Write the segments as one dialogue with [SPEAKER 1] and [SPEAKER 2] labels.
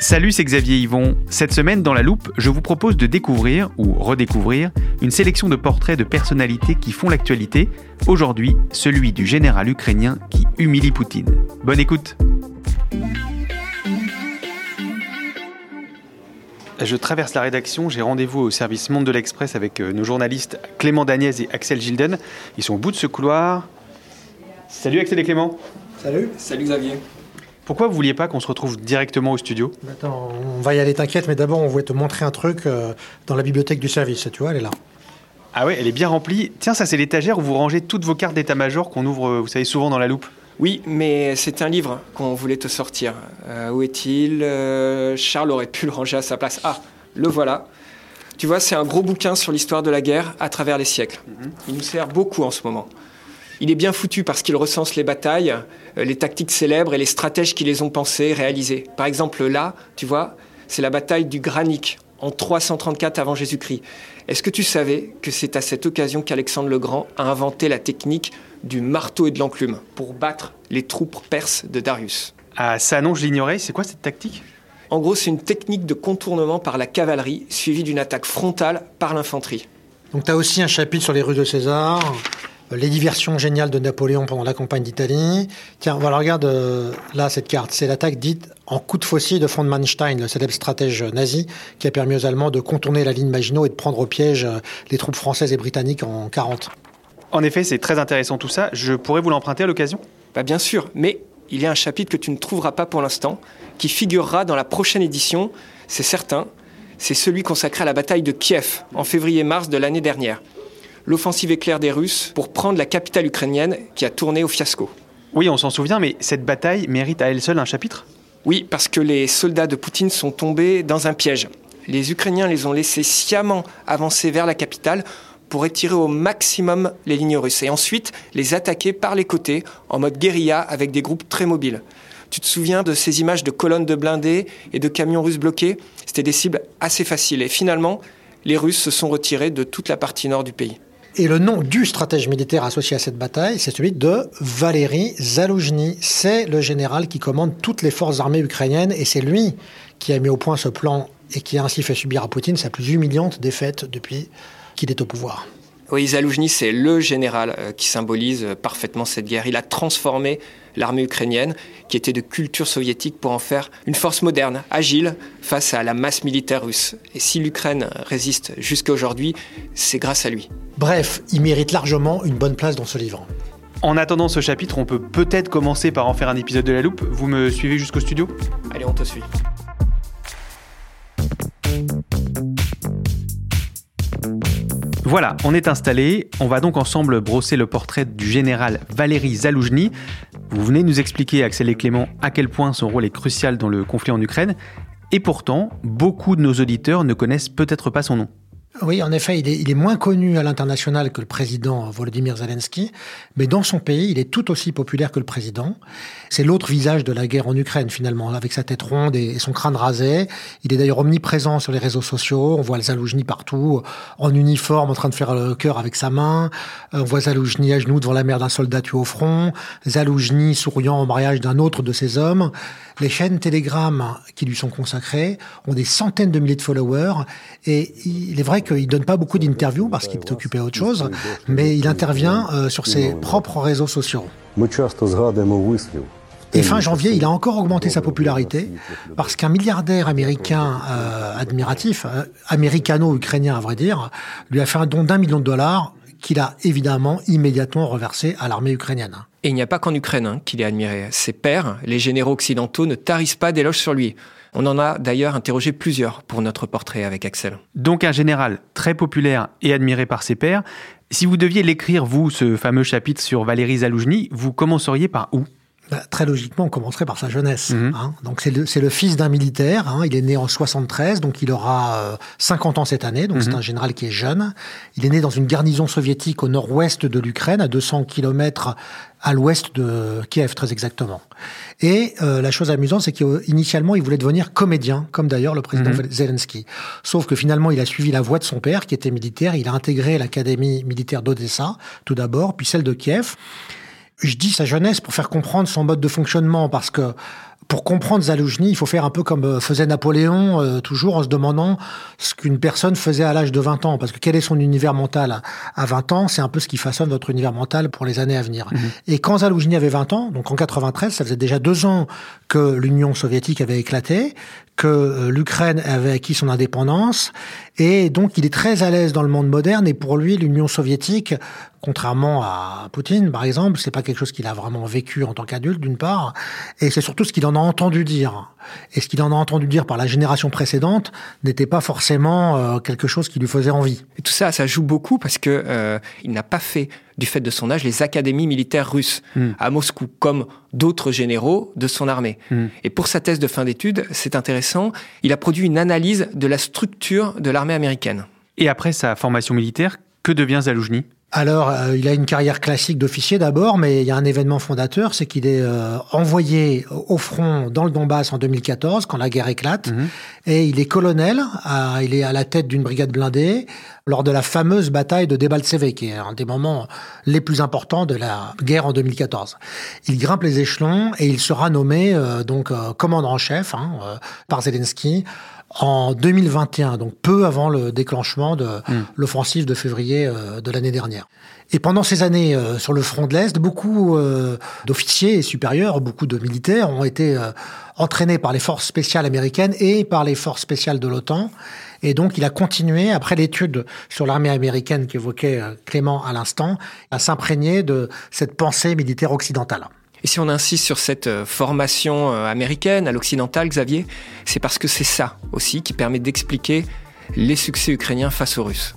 [SPEAKER 1] Salut, c'est Xavier Yvon. Cette semaine, dans la loupe, je vous propose de découvrir ou redécouvrir une sélection de portraits de personnalités qui font l'actualité. Aujourd'hui, celui du général ukrainien qui humilie Poutine. Bonne écoute. Je traverse la rédaction, j'ai rendez-vous au service Monde de l'Express avec euh, nos journalistes Clément Dagnès et Axel Gilden. Ils sont au bout de ce couloir. Salut Axel et Clément.
[SPEAKER 2] Salut. Salut Xavier.
[SPEAKER 1] Pourquoi vous vouliez pas qu'on se retrouve directement au studio?
[SPEAKER 2] Attends, on va y aller, t'inquiète, mais d'abord on voulait te montrer un truc euh, dans la bibliothèque du service, tu vois, elle est là.
[SPEAKER 1] Ah ouais, elle est bien remplie. Tiens, ça c'est l'étagère où vous rangez toutes vos cartes d'état-major qu'on ouvre, euh, vous savez, souvent dans la loupe.
[SPEAKER 3] Oui, mais c'est un livre qu'on voulait te sortir. Euh, où est-il? Euh, Charles aurait pu le ranger à sa place. Ah, le voilà. Tu vois, c'est un gros bouquin sur l'histoire de la guerre à travers les siècles. Il nous sert beaucoup en ce moment. Il est bien foutu parce qu'il recense les batailles, euh, les tactiques célèbres et les stratèges qui les ont pensées, réalisées. Par exemple, là, tu vois, c'est la bataille du Granic en 334 avant Jésus-Christ. Est-ce que tu savais que c'est à cette occasion qu'Alexandre le Grand a inventé la technique du marteau et de l'enclume pour battre les troupes perses de Darius?
[SPEAKER 1] Ah ça non, je l'ignorais. C'est quoi cette tactique?
[SPEAKER 3] En gros, c'est une technique de contournement par la cavalerie suivie d'une attaque frontale par l'infanterie.
[SPEAKER 2] Donc t'as aussi un chapitre sur les rues de César, les diversions géniales de Napoléon pendant la campagne d'Italie. Tiens, voilà, regarde euh, là cette carte. C'est l'attaque dite en coup de faucille de von Manstein, le célèbre stratège nazi qui a permis aux Allemands de contourner la ligne Maginot et de prendre au piège euh, les troupes françaises et britanniques en 40.
[SPEAKER 1] En effet, c'est très intéressant tout ça. Je pourrais vous l'emprunter à l'occasion?
[SPEAKER 3] Bah bien sûr, mais il y a un chapitre que tu ne trouveras pas pour l'instant, qui figurera dans la prochaine édition, c'est certain. C'est celui consacré à la bataille de Kiev en février-mars de l'année dernière. L'offensive éclair des Russes pour prendre la capitale ukrainienne qui a tourné au fiasco.
[SPEAKER 1] Oui, on s'en souvient, mais cette bataille mérite à elle seule un chapitre?
[SPEAKER 3] Oui, parce que les soldats de Poutine sont tombés dans un piège. Les Ukrainiens les ont laissés sciemment avancer vers la capitale pour étirer au maximum les lignes russes et ensuite les attaquer par les côtés en mode guérilla avec des groupes très mobiles. Tu te souviens de ces images de colonnes de blindés et de camions russes bloqués? C'était des cibles assez faciles et finalement, les Russes se sont retirés de toute la partie nord du pays.
[SPEAKER 2] Et le nom du stratège militaire associé à cette bataille, c'est celui de Valéry Zaloujny. C'est le général qui commande toutes les forces armées ukrainiennes et c'est lui qui a mis au point ce plan et qui a ainsi fait subir à Poutine sa plus humiliante défaite depuis qu'il est au pouvoir.
[SPEAKER 3] Oui, Zaloujny, c'est le général euh, qui symbolise euh, parfaitement cette guerre. Il a transformé l'armée ukrainienne, qui était de culture soviétique, pour en faire une force moderne, agile, face à la masse militaire russe. Et si l'Ukraine résiste jusqu'à aujourd'hui, c'est grâce à lui.
[SPEAKER 2] Bref, il mérite largement une bonne place dans ce livre.
[SPEAKER 1] En attendant ce chapitre, on peut peut-être commencer par en faire un épisode de la loupe. Vous me suivez jusqu'au studio?
[SPEAKER 3] Allez, on te suit.
[SPEAKER 1] Voilà, on est installé. On va donc ensemble brosser le portrait du général Valéry Zaloujny. Vous venez nous expliquer, Axel et Clément, à quel point son rôle est crucial dans le conflit en Ukraine. Et pourtant, beaucoup de nos auditeurs ne connaissent peut-être pas son nom.
[SPEAKER 2] Oui, en effet, il est, moins connu à l'international que le président Volodymyr Zelensky, mais dans son pays, il est tout aussi populaire que le président. C'est l'autre visage de la guerre en Ukraine, finalement, avec sa tête ronde et son crâne rasé. Il est d'ailleurs omniprésent sur les réseaux sociaux. On voit Zaloujny partout, en uniforme, en train de faire le cœur avec sa main. On voit Zaloujny à genoux devant la mère d'un soldat tué au front. Zaloujny souriant au mariage d'un autre de ses hommes. Les chaînes Telegram qui lui sont consacrées ont des centaines de milliers de followers. Et il est vrai qu'il donne pas beaucoup d'interviews parce qu'il est occupé à autre chose, mais il intervient euh, sur ses propres réseaux sociaux. Et fin janvier, il a encore augmenté sa popularité parce qu'un milliardaire américain euh, admiratif, euh, américano-ukrainien à vrai dire, lui a fait un don d'un million de dollars qu'il a évidemment immédiatement reversé à l'armée ukrainienne.
[SPEAKER 3] Et il n'y a pas qu'en Ukraine hein, qu'il est admiré. Ses pairs, les généraux occidentaux, ne tarissent pas d'éloges sur lui. On en a d'ailleurs interrogé plusieurs pour notre portrait avec Axel.
[SPEAKER 1] Donc un général très populaire et admiré par ses pairs. Si vous deviez l'écrire, vous, ce fameux chapitre sur Valéry Zaloujny, vous commenceriez par où?
[SPEAKER 2] Bah, très logiquement, on commencerait par sa jeunesse. Mhm. Hein. Donc c'est le, le, fils d'un militaire. Hein. Il est né en 73, donc il aura 50 euh, ans cette année. Donc c'est mhm. un général qui est jeune. Il est né dans une garnison soviétique au nord-ouest de l'Ukraine, à 200 km à l'ouest de Kiev, très exactement. Et euh, la chose amusante, c'est qu'initialement, il voulait devenir comédien, comme d'ailleurs le président mhm. Zelensky. Sauf que finalement, il a suivi la voie de son père, qui était militaire. Il a intégré l'académie militaire d'Odessa, tout d'abord, puis celle de Kiev. Je dis sa jeunesse pour faire comprendre son mode de fonctionnement, parce que pour comprendre Zaloujny, il faut faire un peu comme euh, faisait Napoléon, euh, toujours en se demandant ce qu'une personne faisait à l'âge de 20 ans. Parce que quel est son univers mental à 20 ans? C'est un peu ce qui façonne votre univers mental pour les années à venir. Mhm. Et quand Zaloujny avait 20 ans, donc en 93, ça faisait déjà deux ans que l'Union soviétique avait éclaté, que euh, l'Ukraine avait acquis son indépendance, et donc il est très à l'aise dans le monde moderne, et pour lui, l'Union soviétique, contrairement à Poutine, par exemple, c'est pas quelque chose qu'il a vraiment vécu en tant qu'adulte, d'une part, et c'est surtout ce qu'il en a entendu dire. Et ce qu'il en a entendu dire par la génération précédente n'était pas forcément euh, quelque chose qui lui faisait envie.
[SPEAKER 3] Et tout ça, ça joue beaucoup parce que euh, il n'a pas fait, du fait de son âge, les académies militaires russes hmm. à Moscou, comme d'autres généraux de son armée. Hmm. Et pour sa thèse de fin d'études, c'est intéressant, il a produit une analyse de la structure de l'armée américaine.
[SPEAKER 1] Et après sa formation militaire, que devient Zaloujny
[SPEAKER 2] alors, euh, il a une carrière classique d'officier d'abord, mais il y a un événement fondateur, c'est qu'il est, euh, envoyé au front dans le Donbass en 2014, quand la guerre éclate, mhm. et il est colonel, il est à la tête d'une brigade blindée, lors de la fameuse bataille de Debaltseve, qui est un des moments les plus importants de la guerre en 2014. Il grimpe les échelons et il sera nommé euh, donc commandant en chef hein, par Zelensky en 2021, donc peu avant le déclenchement de hmm. l'offensive de février euh, de l'année dernière. Et pendant ces années euh, sur le front de l'Est, beaucoup euh, d'officiers et supérieurs, beaucoup de militaires ont été entraînés par les forces spéciales américaines et par les forces spéciales de l'OTAN. Et donc, il a continué, après l'étude sur l'armée américaine qu'évoquait Clément à l'instant, à s'imprégner de cette pensée militaire occidentale.
[SPEAKER 3] Et si on insiste sur cette euh, formation euh, américaine à l'occidental, Xavier, c'est parce que c'est ça aussi qui permet d'expliquer les succès ukrainiens face aux Russes.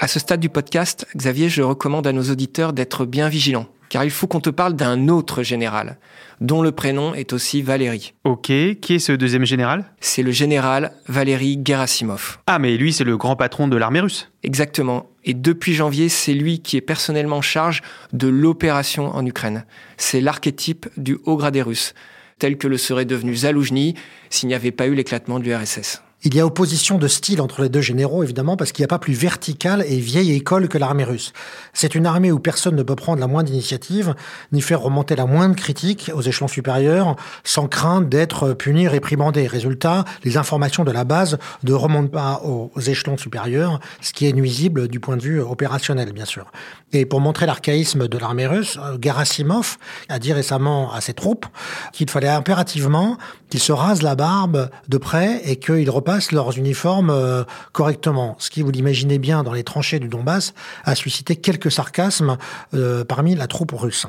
[SPEAKER 3] À ce stade du podcast, Xavier, je recommande à nos auditeurs d'être bien vigilants car il faut qu'on te parle d'un autre général, dont le prénom est aussi Valéry.
[SPEAKER 1] Ok, qui est ce deuxième général?
[SPEAKER 3] C'est le général Valéry Gerasimov.
[SPEAKER 1] Ah, mais lui, c'est le grand patron de l'armée russe.
[SPEAKER 3] Exactement. Et depuis janvier, c'est lui qui est personnellement en charge de l'opération en Ukraine. C'est l'archétype du haut gradé russe, tel que le serait devenu Zaloujny s'il n'y avait pas eu l'éclatement de l'URSS.
[SPEAKER 2] Il y a opposition de style entre les deux généraux, évidemment, parce qu'il n'y a pas plus verticale et vieille école que l'armée russe. C'est une armée où personne ne peut prendre la moindre initiative, ni faire remonter la moindre critique aux échelons supérieurs, sans crainte d'être puni, réprimandé. Résultat, les informations de la base ne remontent pas aux échelons supérieurs, ce qui est nuisible du point de vue opérationnel, bien sûr. Et pour montrer l'archaïsme de l'armée russe, Gerasimov a dit récemment à ses troupes qu'il fallait impérativement qu'ils se rasent la barbe de près et qu'ils repassent leurs uniformes euh, correctement. Ce qui, vous l'imaginez bien, dans les tranchées du Donbass, a suscité quelques sarcasmes euh, parmi la troupe russe.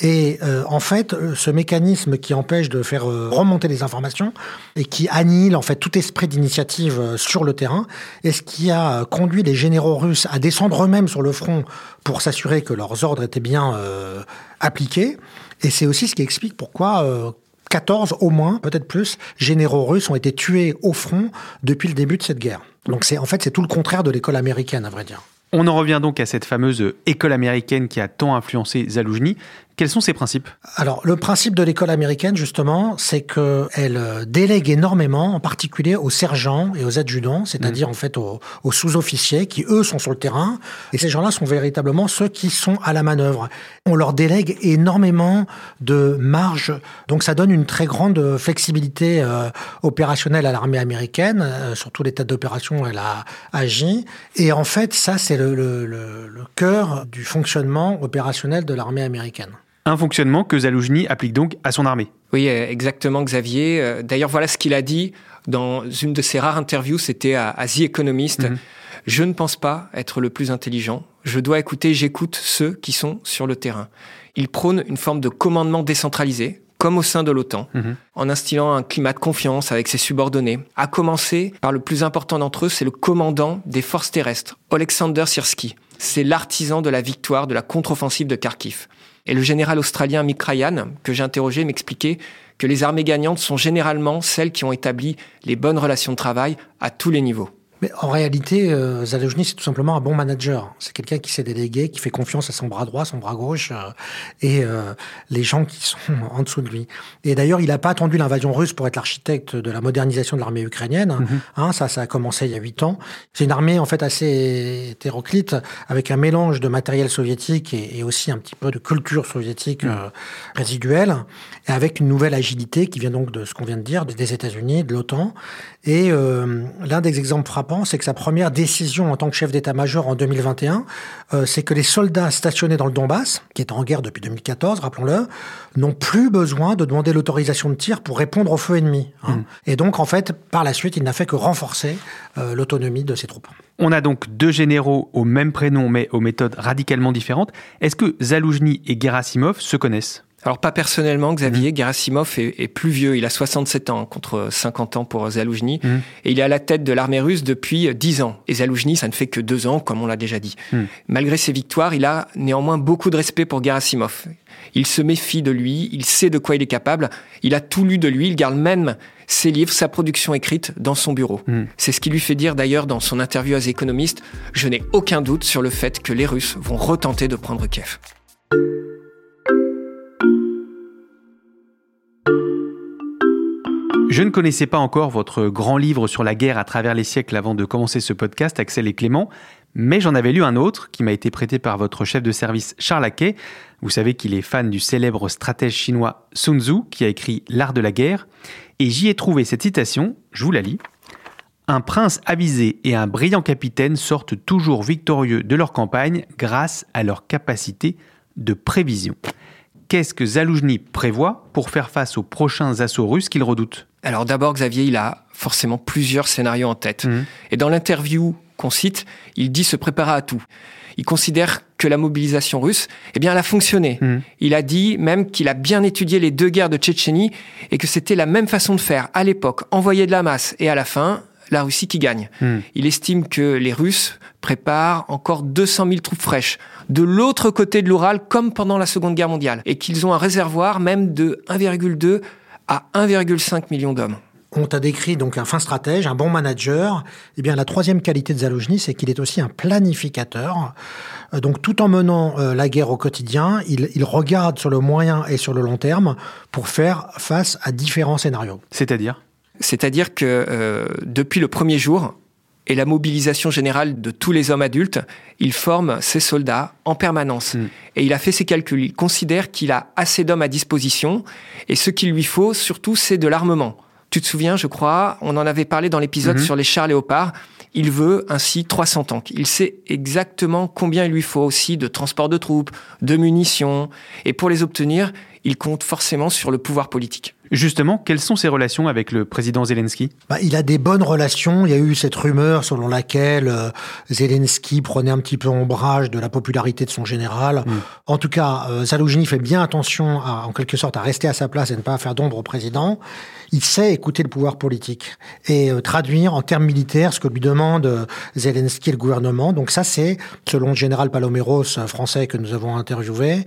[SPEAKER 2] Et euh, en fait, ce mécanisme qui empêche de faire remonter les informations et qui annihile en fait tout esprit d'initiative sur le terrain est ce qui a conduit les généraux russes à descendre eux-mêmes sur le front pour s'assurer que leurs ordres étaient bien appliqués. Et c'est aussi ce qui explique pourquoi 14 au moins, peut-être plus, généraux russes ont été tués au front depuis le début de cette guerre. Donc c'est en fait c'est tout le contraire de l'école américaine à vrai dire.
[SPEAKER 1] On en revient donc à cette fameuse école américaine qui a tant influencé Zaloujny. Quels sont ces principes?
[SPEAKER 2] Alors, le principe de l'école américaine, justement, c'est qu'elle euh, délègue énormément, en particulier aux sergents et aux adjudants, c'est-à-dire mm. en fait aux, sous-officiers qui, eux, sont sur le terrain. Et ces gens-là sont véritablement ceux qui sont à la manœuvre. On leur délègue énormément de marge. Donc, ça donne une très grande flexibilité euh, opérationnelle à l'armée américaine. Euh, sur tous les tas d'opérations, elle a agi. Et en fait, ça, c'est le, le, le cœur du fonctionnement opérationnel de l'armée américaine.
[SPEAKER 1] Un fonctionnement que Zaloujny applique donc à son armée.
[SPEAKER 3] Oui, euh, exactement, Xavier. Euh, d'ailleurs, voilà ce qu'il a dit dans une de ses rares interviews, c'était à, The Economist. Mhm. Je ne pense pas être le plus intelligent. Je dois écouter, j'écoute ceux qui sont sur le terrain. Il prône une forme de commandement décentralisé, comme au sein de l'OTAN, mhm. en instillant un climat de confiance avec ses subordonnés. À commencer par le plus important d'entre eux, c'est le commandant des forces terrestres, Alexander Sirski. C'est l'artisan de la victoire de la contre-offensive de Kharkiv. Et le général australien Mick Ryan, que j'ai interrogé, m'expliquait que les armées gagnantes sont généralement celles qui ont établi les bonnes relations de travail à tous les niveaux.
[SPEAKER 2] Mais en réalité, euh, Zalojny, c'est tout simplement un bon manager. C'est quelqu'un qui s'est délégué, qui fait confiance à son bras droit, son bras gauche, euh, et euh, les gens qui sont en dessous de lui. Et d'ailleurs, il n'a pas attendu l'invasion russe pour être l'architecte de la modernisation de l'armée ukrainienne. Mhm. hein, ça, ça a commencé il y a huit ans. C'est une armée en fait assez hétéroclite, avec un mélange de matériel soviétique et, et aussi un petit peu de culture soviétique euh, résiduelle, et avec une nouvelle agilité qui vient donc de ce qu'on vient de dire, des États-Unis, de l'OTAN. Et l'un des exemples frappants c'est que sa première décision en tant que chef d'état-major en 2021, euh, c'est que les soldats stationnés dans le Donbass, qui est en guerre depuis 2014, rappelons-le, n'ont plus besoin de demander l'autorisation de tir pour répondre au feu ennemi. Hein. Mm. Et donc, en fait, par la suite, il n'a fait que renforcer euh, l'autonomie de ses troupes.
[SPEAKER 1] On a donc deux généraux au même prénom, mais aux méthodes radicalement différentes. Est-ce que Zaloujny et Gerasimov se connaissent?
[SPEAKER 3] Alors pas personnellement, Xavier, mmh. Gerasimov est, plus vieux, il a 67 ans contre 50 ans pour Zaloujny, mmh. et il est à la tête de l'armée russe depuis 10 ans. Et Zaloujny, ça ne fait que 2 ans, comme on l'a déjà dit. Mmh. Malgré ses victoires, il a néanmoins beaucoup de respect pour Gerasimov. Il se méfie de lui, il sait de quoi il est capable, il a tout lu de lui, il garde même ses livres, sa production écrite dans son bureau. C'est ce qui lui fait dire d'ailleurs dans son interview à The Economist, je n'ai aucun doute sur le fait que les Russes vont retenter de prendre Kiev.
[SPEAKER 1] Je ne connaissais pas encore votre grand livre sur la guerre à travers les siècles avant de commencer ce podcast, Axel et Clément, mais j'en avais lu un autre qui m'a été prêté par votre chef de service Charles Aquet. Vous savez qu'il est fan du célèbre stratège chinois Sun Tzu qui a écrit L'art de la guerre, et j'y ai trouvé cette citation, je vous la lis. Un prince avisé et un brillant capitaine sortent toujours victorieux de leur campagne grâce à leur capacité de prévision. Qu'est-ce que Zaloujny prévoit pour faire face aux prochains assauts russes qu'il redoute?
[SPEAKER 3] Alors d'abord, Xavier, il a forcément plusieurs scénarios en tête. Mhm. Et dans l'interview qu'on cite, il dit se préparer à tout. Il considère que la mobilisation russe, eh bien, elle a fonctionné. Mhm. Il a dit même qu'il a bien étudié les deux guerres de Tchétchénie et que c'était la même façon de faire à l'époque, envoyer de la masse et à la fin, la Russie qui gagne. Mhm. Il estime que les Russes préparent encore 200 000 troupes fraîches de l'autre côté de l'Oural comme pendant la Seconde Guerre mondiale et qu'ils ont un réservoir même de 1,2 à 1,5 million d'hommes.
[SPEAKER 2] On t'a décrit donc un fin stratège, un bon manager. Eh bien, la troisième qualité de Zalojny, c'est qu'il est aussi un planificateur. Euh, donc, tout en menant euh, la guerre au quotidien, il, regarde sur le moyen et sur le long terme pour faire face à différents scénarios.
[SPEAKER 1] C'est-à-dire?
[SPEAKER 3] C'est-à-dire que euh, depuis le premier jour, et la mobilisation générale de tous les hommes adultes, il forme ses soldats en permanence. Mm. Et il a fait ses calculs. Il considère qu'il a assez d'hommes à disposition et ce qu'il lui faut surtout, c'est de l'armement. Tu te souviens, je crois, on en avait parlé dans l'épisode mm-hmm. sur les chars léopards. Il veut ainsi 300 tanks. Il sait exactement combien il lui faut aussi de transport de troupes, de munitions. Et pour les obtenir, il compte forcément sur le pouvoir politique.
[SPEAKER 1] Justement, quelles sont ses relations avec le président Zelensky?
[SPEAKER 2] Bah, Il a des bonnes relations. Il y a eu cette rumeur selon laquelle euh, Zelensky prenait un petit peu ombrage de la popularité de son général. Mm. En tout cas, euh, fait bien attention, à, en quelque sorte, à rester à sa place et ne pas faire d'ombre au président. Il sait écouter le pouvoir politique et euh, traduire en termes militaires ce que lui demande euh, Zelensky et le gouvernement. Donc ça, c'est, selon le général Paloméros, français que nous avons interviewé,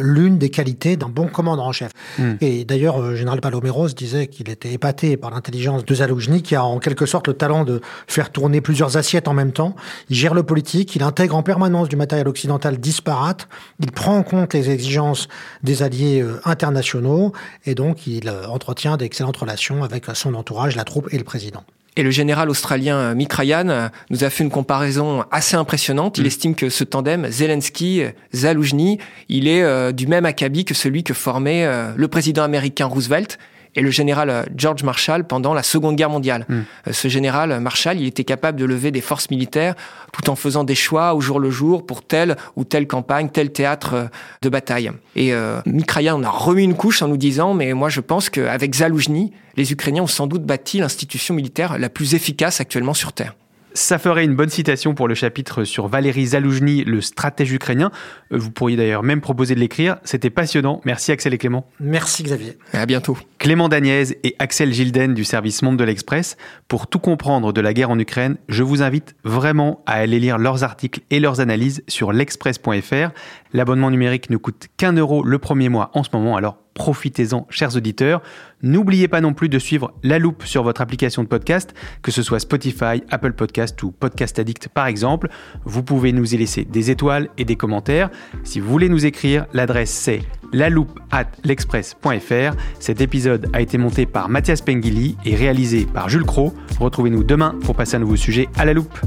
[SPEAKER 2] l'une des qualités d'un bon commandant en chef. Mm. Et d'ailleurs, général général Paloméros disait qu'il était épaté par l'intelligence de Zaloujny, qui a en quelque sorte le talent de faire tourner plusieurs assiettes en même temps. Il gère le politique, il intègre en permanence du matériel occidental disparate, il prend en compte les exigences des alliés euh, internationaux, et donc il euh, entretient d'excellentes relations avec son entourage, la troupe et le président.
[SPEAKER 3] Et le général australien euh, Mick Ryan euh, nous a fait une comparaison assez impressionnante. Il mm. estime que ce tandem Zelensky-Zaloujny, il est euh, du même acabit que celui que formait le président américain Roosevelt et le général euh, George Marshall pendant la Seconde Guerre mondiale. Hmm. Euh, ce général Marshall, il était capable de lever des forces militaires tout en faisant des choix au jour le jour pour telle ou telle campagne, tel théâtre euh, de bataille. Et euh, on a remis une couche en nous disant, mais moi je pense qu'avec Zaloujny, les Ukrainiens ont sans doute bâti l'institution militaire la plus efficace actuellement sur Terre.
[SPEAKER 1] Ça ferait une bonne citation pour le chapitre sur Valéry Zaloujny, le stratège ukrainien. Euh, vous pourriez d'ailleurs même proposer de l'écrire. C'était passionnant. Merci Axel et Clément.
[SPEAKER 2] Merci Xavier.
[SPEAKER 3] À bientôt.
[SPEAKER 1] Clément Daniez et Axel Gilden du service Monde de l'Express. Pour tout comprendre de la guerre en Ukraine, je vous invite vraiment à aller lire leurs articles et leurs analyses sur l'express.fr. L'abonnement numérique ne coûte qu'un euro le premier mois en ce moment, alors profitez-en, chers auditeurs. N'oubliez pas non plus de suivre La Loupe sur votre application de podcast, que ce soit Spotify, Apple Podcast ou Podcast Addict par exemple. Vous pouvez nous y laisser des étoiles et des commentaires. Si vous voulez nous écrire, l'adresse c'est loupe at l'express.fr. Cet épisode a été monté par Mathias Pengili et réalisé par Jules Cro. Retrouvez-nous demain pour passer un nouveau sujet à la loupe.